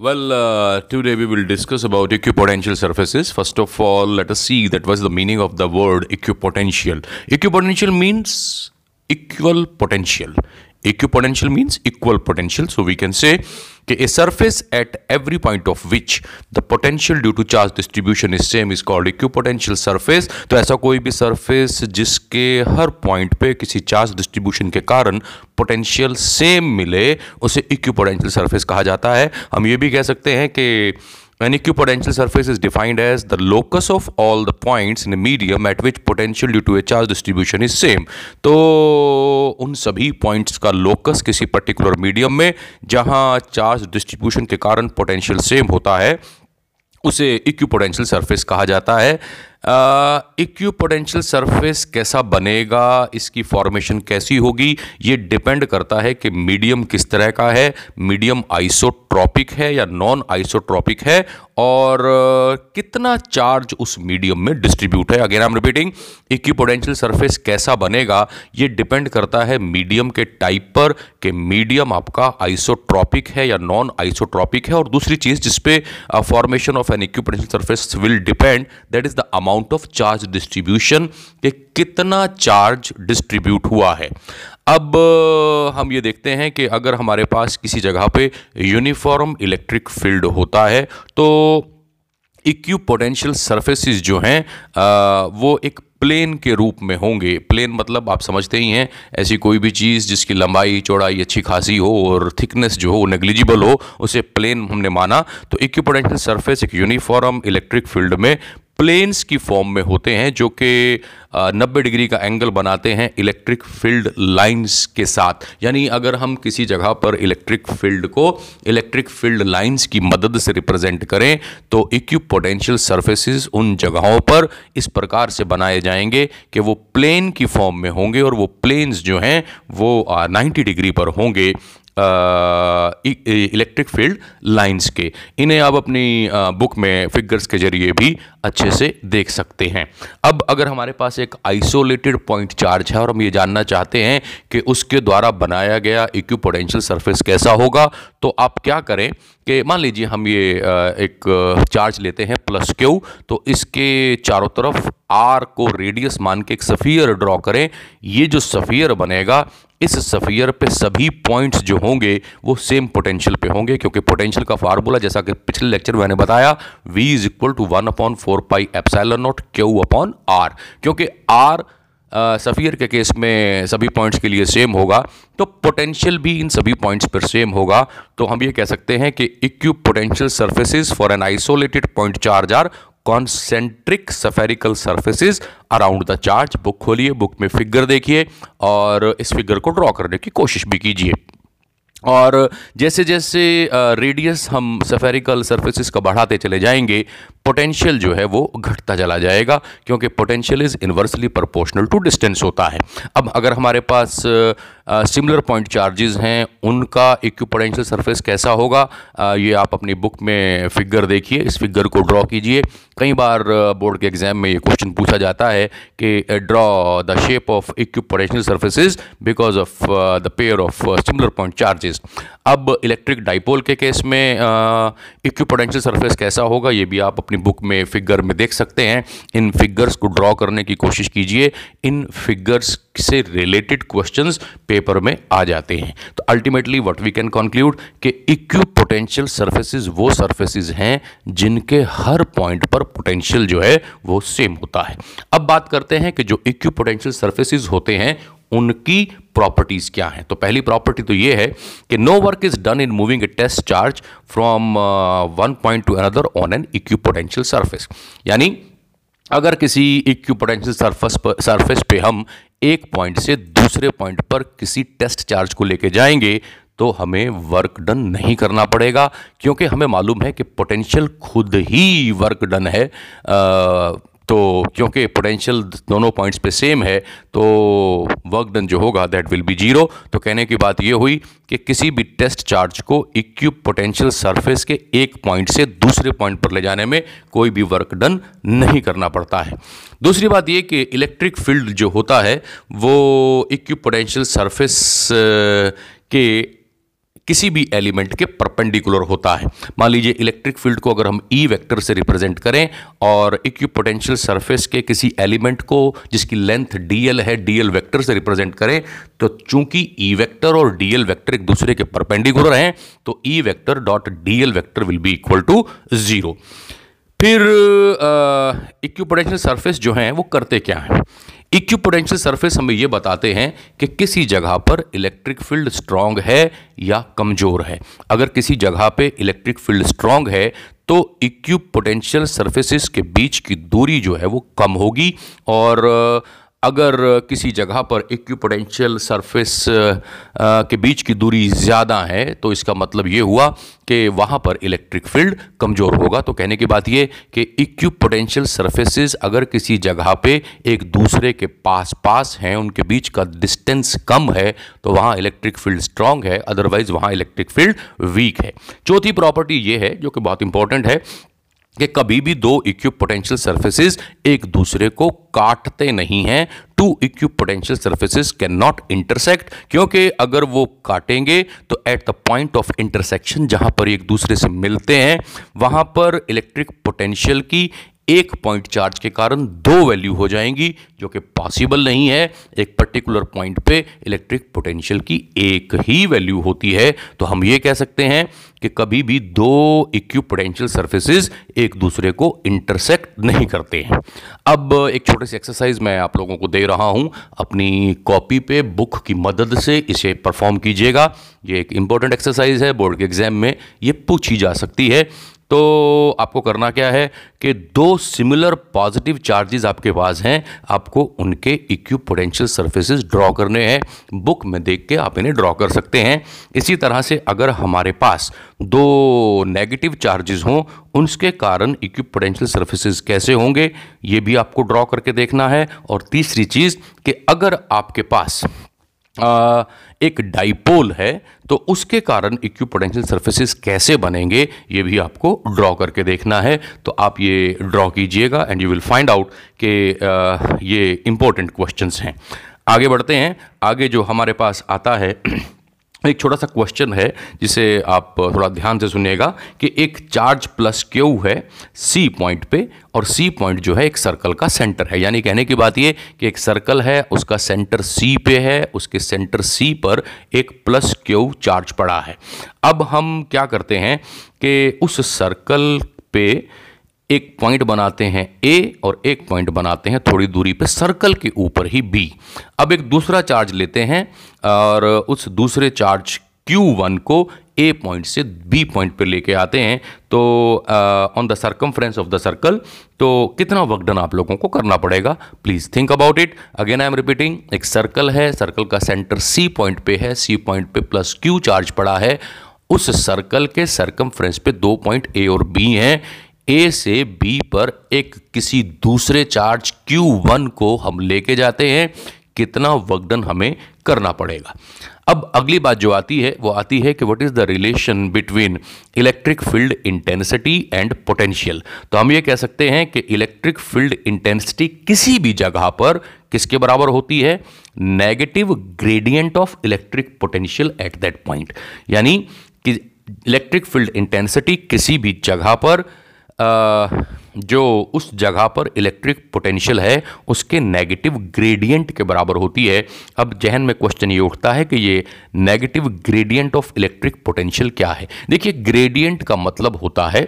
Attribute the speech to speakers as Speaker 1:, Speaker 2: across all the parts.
Speaker 1: Well, uh, today we will discuss about equipotential surfaces. First of all, let us see that was the meaning of the word equipotential. Equipotential means equal potential. Equipotential means equal potential. So we can say कि a surface at every point of which the potential due to charge distribution is same is called equipotential surface तो ऐसा कोई भी surface जिसके हर point पे किसी charge distribution के कारण पोटेंशियल सेम मिले, उसे इक्व पोटेंशियल सर्फेस कहा जाता है। हम ये भी कह सकते हैं कि An equipotential surface is defined as the locus of all the points in a medium at which potential due to a charge distribution is same. तो उन सभी पॉइंट्स का लोकस किसी पर्टिकुलर मीडियम में जहाँ चार्ज डिस्ट्रीब्यूशन के कारण potential same होता है उसे equipotential सरफेस कहा जाता है इक्विपोटेंशियल सरफेस कैसा बनेगा, इसकी फॉर्मेशन कैसी होगी, ये डिपेंड करता है कि मीडियम किस तरह का है मीडियम आइसोट्रॉपिक है या नॉन आइसोट्रॉपिक है, और कितना चार्ज उस मीडियम में डिस्ट्रीब्यूट है। Again I am repeating equipotential surface कैसा बनेगा, ये डिपेंड करता है मीडियम के टाइप पर कि मीडियम आपका आइसोट्रॉपिक है या नॉन आइसोट्रॉपिक है, और दूसरी चीज़ जिसपे formation of an equipotential surface will depend that is the amount of charge distribution कि कितना चार्ज डिस्ट्रीब्यूट हुआ है। अब हम ये देखते हैं कि अगर हमारे पास किसी जगह पे यूनिफॉर्म इलेक्ट्रिक फ़ील्ड होता है तो इक्यू पोटेंशियल सरफेसिस जो हैं वो एक प्लेन के रूप में होंगे। प्लेन मतलब आप समझते ही हैं, ऐसी कोई भी चीज़ जिसकी लंबाई, चौड़ाई अच्छी खासी हो और थिकनेस जो हो नेग्लिजिबल हो, उसे प्लेन हमने माना। तो इक्विपोटेंशियल सरफेस एक यूनिफॉर्म इलेक्ट्रिक फ़ील्ड में प्लेन्स की फॉर्म में होते हैं, जो कि नब्बे डिग्री का एंगल बनाते हैं इलेक्ट्रिक फ़ील्ड लाइंस के साथ। यानी अगर हम किसी जगह पर इलेक्ट्रिक फ़ील्ड को इलेक्ट्रिक फ़ील्ड लाइंस की मदद से रिप्रेजेंट करें तो इक्यू पोटेंशियल सर्फेसिस उन जगहों पर इस प्रकार से बनाए जाएँगे कि वो प्लेन की फॉर्म में होंगे और वो प्लेन्स जो हैं, वो 90 डिग्री पर होंगे। इलेक्ट्रिक फ़ील्ड लाइंस के। इन्हें आप अपनी बुक में फिगर्स के ज़रिए भी अच्छे से देख सकते हैं। अब अगर हमारे पास एक आइसोलेटेड पॉइंट चार्ज है और हम ये जानना चाहते हैं कि उसके द्वारा बनाया गया इक्विपोटेंशियल सरफेस कैसा होगा तो आप क्या करें कि मान लीजिए हम ये एक चार्ज लेते हैं प्लस क्यू तो इसके चारों तरफ़ आर को रेडियस मान के एक सफ़ियर ड्रॉ करें। ये जो सफ़ियर बनेगा इस सफ़ियर पे सभी पॉइंट्स जो होंगे, वो सेम पोटेंशियल पे होंगे, क्योंकि पोटेंशियल का फार्मूला जैसा कि पिछले लेक्चर में मैंने बताया, v is equal to one upon four pi epsilon naught q upon r क्योंकि आर सफ़ियर के केस में सभी पॉइंट्स के लिए सेम होगा तो पोटेंशियल भी इन सभी पॉइंट्स पर सेम होगा। तो हम ये कह सकते हैं कि equipotential surfaces for an isolated point charge are concentric spherical surfaces around the charge book खोलिए बुक में फिगर देखिए और इस फिगर को ड्रॉ करने की कोशिश भी कीजिए। और जैसे जैसे रेडियस हम सफेरिकल सर्फेसिस का बढ़ाते चले जाएँगे पोटेंशियल जो है वो घटता चला जाएगा, क्योंकि potential is inversely proportional to distance होता है। अब अगर हमारे पास सिमिलर पॉइंट चार्जेस हैं। उनका इक्विपोटेंशियल सरफेस कैसा होगा आ, ये आप अपनी बुक में फिगर देखिए इस फिगर को ड्रॉ कीजिए। कई बार बोर्ड के एग्ज़ाम में ये क्वेश्चन पूछा जाता है कि draw the shape of equipotential surfaces because of the pair of similar point charges अब इलेक्ट्रिक डाइपोल के केस में इक्विपोटेंशियल सरफेस कैसा होगा, ये भी आप अपनी बुक में फिगर में देख सकते हैं। इन फिगर्स को ड्रॉ करने की कोशिश कीजिए। इन फिगर्स से रिलेटेड क्वेश्चंस पेपर में आ जाते हैं। तो ultimately what we can conclude कि इक्यू पोटेंशियल सर्फेसिस वो सर्फेसिस हैं जिनके हर पॉइंट पर पोटेंशियल जो है वो सेम होता है। अब बात करते हैं कि जो इक्यू पोटेंशियल सर्फेसिस होते हैं उनकी प्रॉपर्टीज़ क्या हैं? तो पहली प्रॉपर्टी तो ये है कि no work is done in moving a test charge from one point to another on an equipotential surface यानी अगर किसी इक्विपोटेंशियल सरफेस पर सरफेस पे हम एक पॉइंट से दूसरे पॉइंट पर किसी टेस्ट चार्ज को लेके जाएँगे तो हमें वर्क डन नहीं करना पड़ेगा क्योंकि हमें मालूम है कि पोटेंशियल खुद ही वर्क डन है आ, तो क्योंकि पोटेंशियल दोनों पॉइंट्स पे सेम है तो वर्क डन जो होगा दैट विल बी ज़ीरो तो कहने की बात ये हुई कि किसी भी टेस्ट चार्ज को इक्विप पोटेंशियल सरफेस के एक पॉइंट से दूसरे पॉइंट पर ले जाने में कोई भी वर्क डन नहीं करना पड़ता है। दूसरी बात ये कि इलेक्ट्रिक फ़ील्ड जो होता है, वो इक्विप पोटेंशियल सरफेस के किसी भी एलिमेंट के परपेंडिकुलर होता है। मान लीजिए इलेक्ट्रिक फ़ील्ड को अगर हम ई e वेक्टर से रिप्रेजेंट करें और इक्यू पोटेंशियल सरफेस के किसी एलिमेंट को जिसकी लेंथ डीएल है डीएल वेक्टर से रिप्रेजेंट करें तो चूँकि ई e वेक्टर और डीएल वेक्टर एक दूसरे के परपेंडिकुलर हैं तो E vector dot D vector will be equal to zero. फिर इक्विपोटेंशियल सरफेस जो हैं, वो करते क्या हैं? इक्विपोटेंशियल सरफेस हमें यह बताते हैं कि किसी जगह पर इलेक्ट्रिक फ़ील्ड स्ट्रांग है या कमज़ोर है। अगर किसी जगह पे इलेक्ट्रिक फ़ील्ड स्ट्रांग है तो इक्विपोटेंशियल सरफेसेस के बीच की दूरी जो है वो कम होगी और अगर किसी जगह पर इक्विपोटेंशियल सरफेस के बीच की दूरी ज़्यादा है तो इसका मतलब ये हुआ कि वहाँ पर इलेक्ट्रिक फ़ील्ड कमज़ोर होगा। तो कहने की बात ये कि इक्विपोटेंशियल सरफेसेस अगर किसी जगह पे एक दूसरे के पास पास हैं, उनके बीच का डिस्टेंस कम है तो वहाँ इलेक्ट्रिक फ़ील्ड स्ट्रांग है अदरवाइज़ वहाँ इलेक्ट्रिक फ़ील्ड वीक है। चौथी प्रॉपर्टी ये है, जो कि बहुत इंपॉर्टेंट है कि कभी भी दो इक्विप पोटेंशियल सर्फेसिस एक दूसरे को काटते नहीं हैं। Two equipotential surfaces can not intersect क्योंकि अगर वो काटेंगे तो at the point of intersection जहाँ पर एक दूसरे से मिलते हैं, वहाँ पर इलेक्ट्रिक पोटेंशियल की एक पॉइंट चार्ज के कारण दो वैल्यू हो जाएँगी, जो कि पॉसिबल नहीं है। एक पर्टिकुलर पॉइंट पे इलेक्ट्रिक पोटेंशियल की एक ही वैल्यू होती है। तो हम ये कह सकते हैं कि कभी भी दो इक्विपोटेंशियल सर्फेसिस एक दूसरे को इंटरसेक्ट नहीं करते हैं। अब एक छोटे सी एक्सरसाइज मैं आप लोगों को दे रहा हूँ। अपनी कॉपी पे बुक की मदद से इसे परफॉर्म कीजिएगा। ये एक इंपॉर्टेंट एक्सरसाइज है बोर्ड के एग्ज़ाम में ये पूछी जा सकती है। तो आपको करना क्या है कि दो सिमिलर पॉजिटिव चार्जेस आपके पास हैं, आपको उनके इक्यू पोटेंशियल सर्फेसिस ड्रॉ करने हैं। बुक में देख के आप इन्हें ड्रॉ कर सकते हैं। इसी तरह से अगर हमारे पास दो नेगेटिव चार्जेस हों, उनके कारण इक्यू पोटेंशियल सर्फेसिस कैसे होंगे, ये भी आपको ड्रॉ करके देखना है। और तीसरी चीज़ कि अगर आपके पास एक डाइपोल है तो उसके कारण इक्विपोटेंशियल सर्फेसिस कैसे बनेंगे, ये भी आपको ड्रॉ करके देखना है। तो आप ये ड्रॉ कीजिएगा and you will find out कि ये इंपॉर्टेंट क्वेश्चंस हैं। आगे बढ़ते हैं। आगे जो हमारे पास आता है एक छोटा सा क्वेश्चन है, जिसे आप थोड़ा ध्यान से सुनिएगा कि एक चार्ज प्लस क्यू है सी पॉइंट पे और सी पॉइंट जो है एक सर्कल का सेंटर है। यानी कहने की बात ये कि एक सर्कल है, उसका सेंटर सी पे है, उसके सेंटर सी पर एक प्लस क्यू चार्ज पड़ा है। अब हम क्या करते हैं कि उस सर्कल पे एक पॉइंट बनाते हैं ए और एक पॉइंट बनाते हैं थोड़ी दूरी पे सर्कल के ऊपर ही बी अब एक दूसरा चार्ज लेते हैं और उस दूसरे चार्ज Q1 को ए पॉइंट से बी पॉइंट पर लेके आते हैं। तो on the circumference of the circle तो कितना वर्कडन आप लोगों को करना पड़ेगा? Please think about it again I am repeating एक सर्कल है सर्कल का सेंटर सी पॉइंट पे है सी पॉइंट पे प्लस क्यू चार्ज पड़ा है। उस सर्कल के सर्कमफ्रेंस पे दो पॉइंट ए और बी हैं। ए से बी पर एक किसी दूसरे चार्ज Q1 को हम लेके जाते हैं। कितना वर्कडन हमें करना पड़ेगा। अब अगली बात जो आती है, वो आती है कि what is the relation between electric field intensity and potential तो हम ये कह सकते हैं कि इलेक्ट्रिक फ़ील्ड इंटेंसिटी किसी भी जगह पर किसके बराबर होती है? Negative gradient of electric potential at that point यानी कि इलेक्ट्रिक फ़ील्ड इंटेंसिटी किसी भी जगह पर जो उस जगह पर इलेक्ट्रिक पोटेंशियल है, उसके नेगेटिव ग्रेडियंट के बराबर होती है। अब जहन में क्वेश्चन ये उठता है कि ये negative gradient of electric potential क्या है? देखिए ग्रेडियंट का मतलब होता है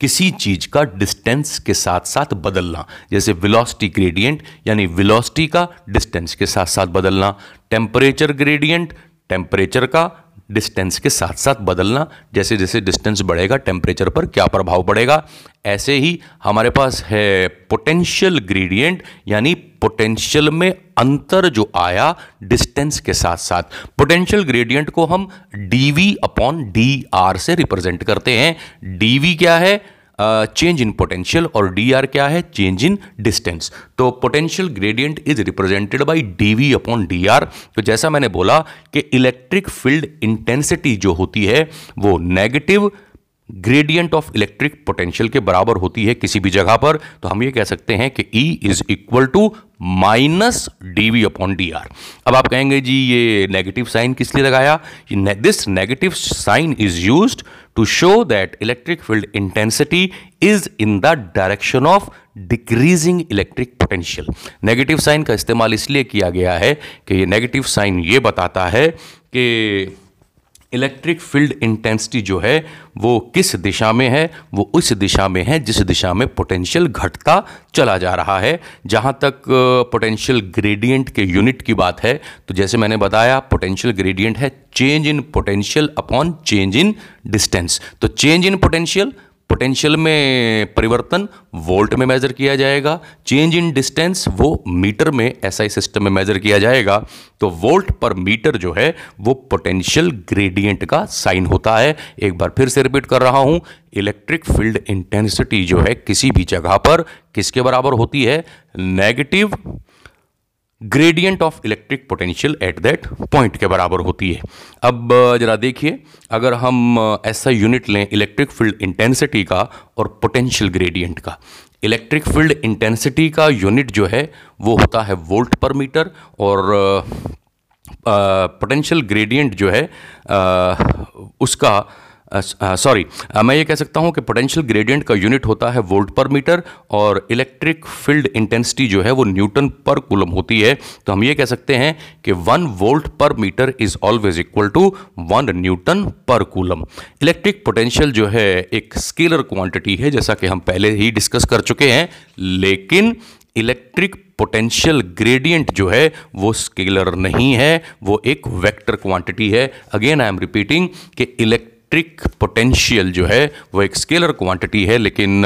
Speaker 1: किसी चीज़ का डिस्टेंस के साथ साथ बदलना। जैसे वेलोसिटी ग्रेडियंट यानी वेलोसिटी का डिस्टेंस के साथ साथ बदलना। टेम्परेचर ग्रेडियंट टेम्परेचर का डिस्टेंस के साथ साथ बदलना। जैसे जैसे डिस्टेंस बढ़ेगा टेम्परेचर पर क्या प्रभाव पड़ेगा? ऐसे ही हमारे पास है पोटेंशियल ग्रेडियंट यानी पोटेंशियल में अंतर जो आया डिस्टेंस के साथ साथ पोटेंशियल ग्रेडियंट को हम d V upon d r से रिप्रेजेंट करते हैं। डी वी क्या है? चेंज इन पोटेंशियल और डी आर क्या है? चेंज इन डिस्टेंस तो potential gradient is represented by d V upon d r तो जैसा मैंने बोला कि इलेक्ट्रिक फ़ील्ड इंटेंसिटी जो होती है, वो negative gradient of electric potential के बराबर होती है किसी भी जगह पर तो हम ये कह सकते हैं कि E is equal to minus d V upon d r अब आप कहेंगे, जी, ये नेगेटिव साइन किस लिए लगाया? This negative sign is use to show that electric field intensity is in the direction of decreasing electric potential negative sign का इस्तेमाल इसलिए किया गया है कि ये नेगेटिव साइन ये बताता है कि इलेक्ट्रिक फ़ील्ड इंटेंसिटी जो है, वो किस दिशा में है? वो उस दिशा में है, जिस दिशा में पोटेंशियल घटता चला जा रहा है। जहाँ तक पोटेंशियल ग्रेडियंट के यूनिट की बात है तो जैसे मैंने बताया पोटेंशियल ग्रेडियंट है change in potential upon change in distance तो चेंज इन पोटेंशियल पोटेंशियल में परिवर्तन वोल्ट में मेजर किया जाएगा चेंज इन डिस्टेंस वो मीटर में एसआई सिस्टम में मेजर किया जाएगा तो वोल्ट पर मीटर जो है वो पोटेंशियल ग्रेडियंट का साइन होता है। एक बार फिर से रिपीट कर रहा हूँ इलेक्ट्रिक फ़ील्ड इंटेंसिटी जो है किसी भी जगह पर किसके बराबर होती है? Negative gradient of electric potential at that point के बराबर होती है। अब जरा देखिए अगर हम ऐसा यूनिट लें इलेक्ट्रिक फ़ील्ड इंटेंसिटी का और पोटेंशियल ग्रेडियंट का। इलेक्ट्रिक फ़ील्ड इंटेंसिटी का यूनिट जो है वो होता है वोल्ट पर मीटर और पोटेंशियल ग्रेडियंट जो है आ, उसका सॉरी मैं ये कह सकता हूँ कि पोटेंशियल ग्रेडियंट का यूनिट होता है वोल्ट पर मीटर और इलेक्ट्रिक फ़ील्ड इंटेंसिटी जो है वो न्यूटन पर कूलम होती है। तो हम ये कह सकते हैं कि one volt per metre is always equal to one newton per coulomb electric potential जो है एक स्केलर क्वांटिटी है, जैसा कि हम पहले ही डिस्कस कर चुके हैं, लेकिन इलेक्ट्रिक पोटेंशियल ग्रेडियंट जो है वो स्केलर नहीं है, वो एक वेक्टर क्वांटिटी है। अगेन आई एम रिपीटिंग कि इलेक्ट्रिक इलेक्ट्रिक पोटेंशियल जो है, वो एक स्केलर क्वांटिटी है, लेकिन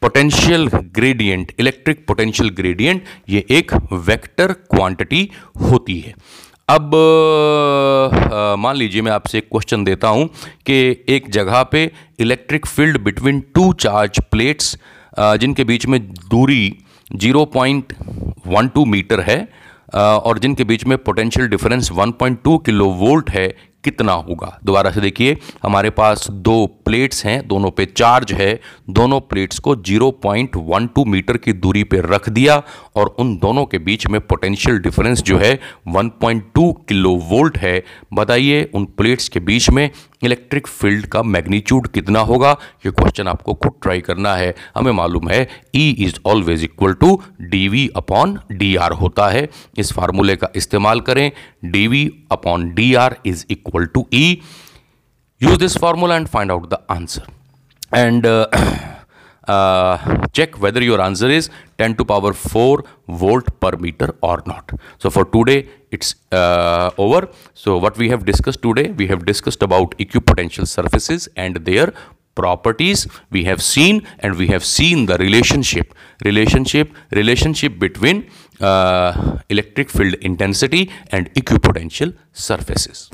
Speaker 1: potential gradient electric potential gradient ये एक वेक्टर क्वांटिटी होती है। अब मान लीजिए मैं आपसे एक क्वेश्चन देता हूँ कि एक जगह पे electric field between two charge plates जिनके बीच में दूरी 0.12 मीटर है और जिनके बीच में पोटेंशियल डिफरेंस 1.2 किलो वोल्ट है कितना होगा? दोबारा से देखिए, हमारे पास दो प्लेट्स हैं, दोनों पे चार्ज है, दोनों प्लेट्स को 0.12 मीटर की दूरी पे रख दिया और उन दोनों के बीच में पोटेंशियल डिफरेंस जो है 1.2 किलो वोल्ट है। बताइए, उन प्लेट्स के बीच में इलेक्ट्रिक फ़ील्ड का मैग्नीट्यूड कितना होगा? ये क्वेश्चन आपको खुद ट्राई करना है। हमें मालूम है E is always equal to d V upon d r होता है। इस फार्मूले का इस्तेमाल करें। D V upon d r is equal to E use this formula and find out the answer uh, uh, check whether your answer is 10 to power 4 volt per meter or not. So for today it's uh, over. So what we have discussed today we have discussed about equipotential surfaces and their properties. We have seen and we have seen the relationship relationship relationship between uh, electric field intensity and equipotential surfaces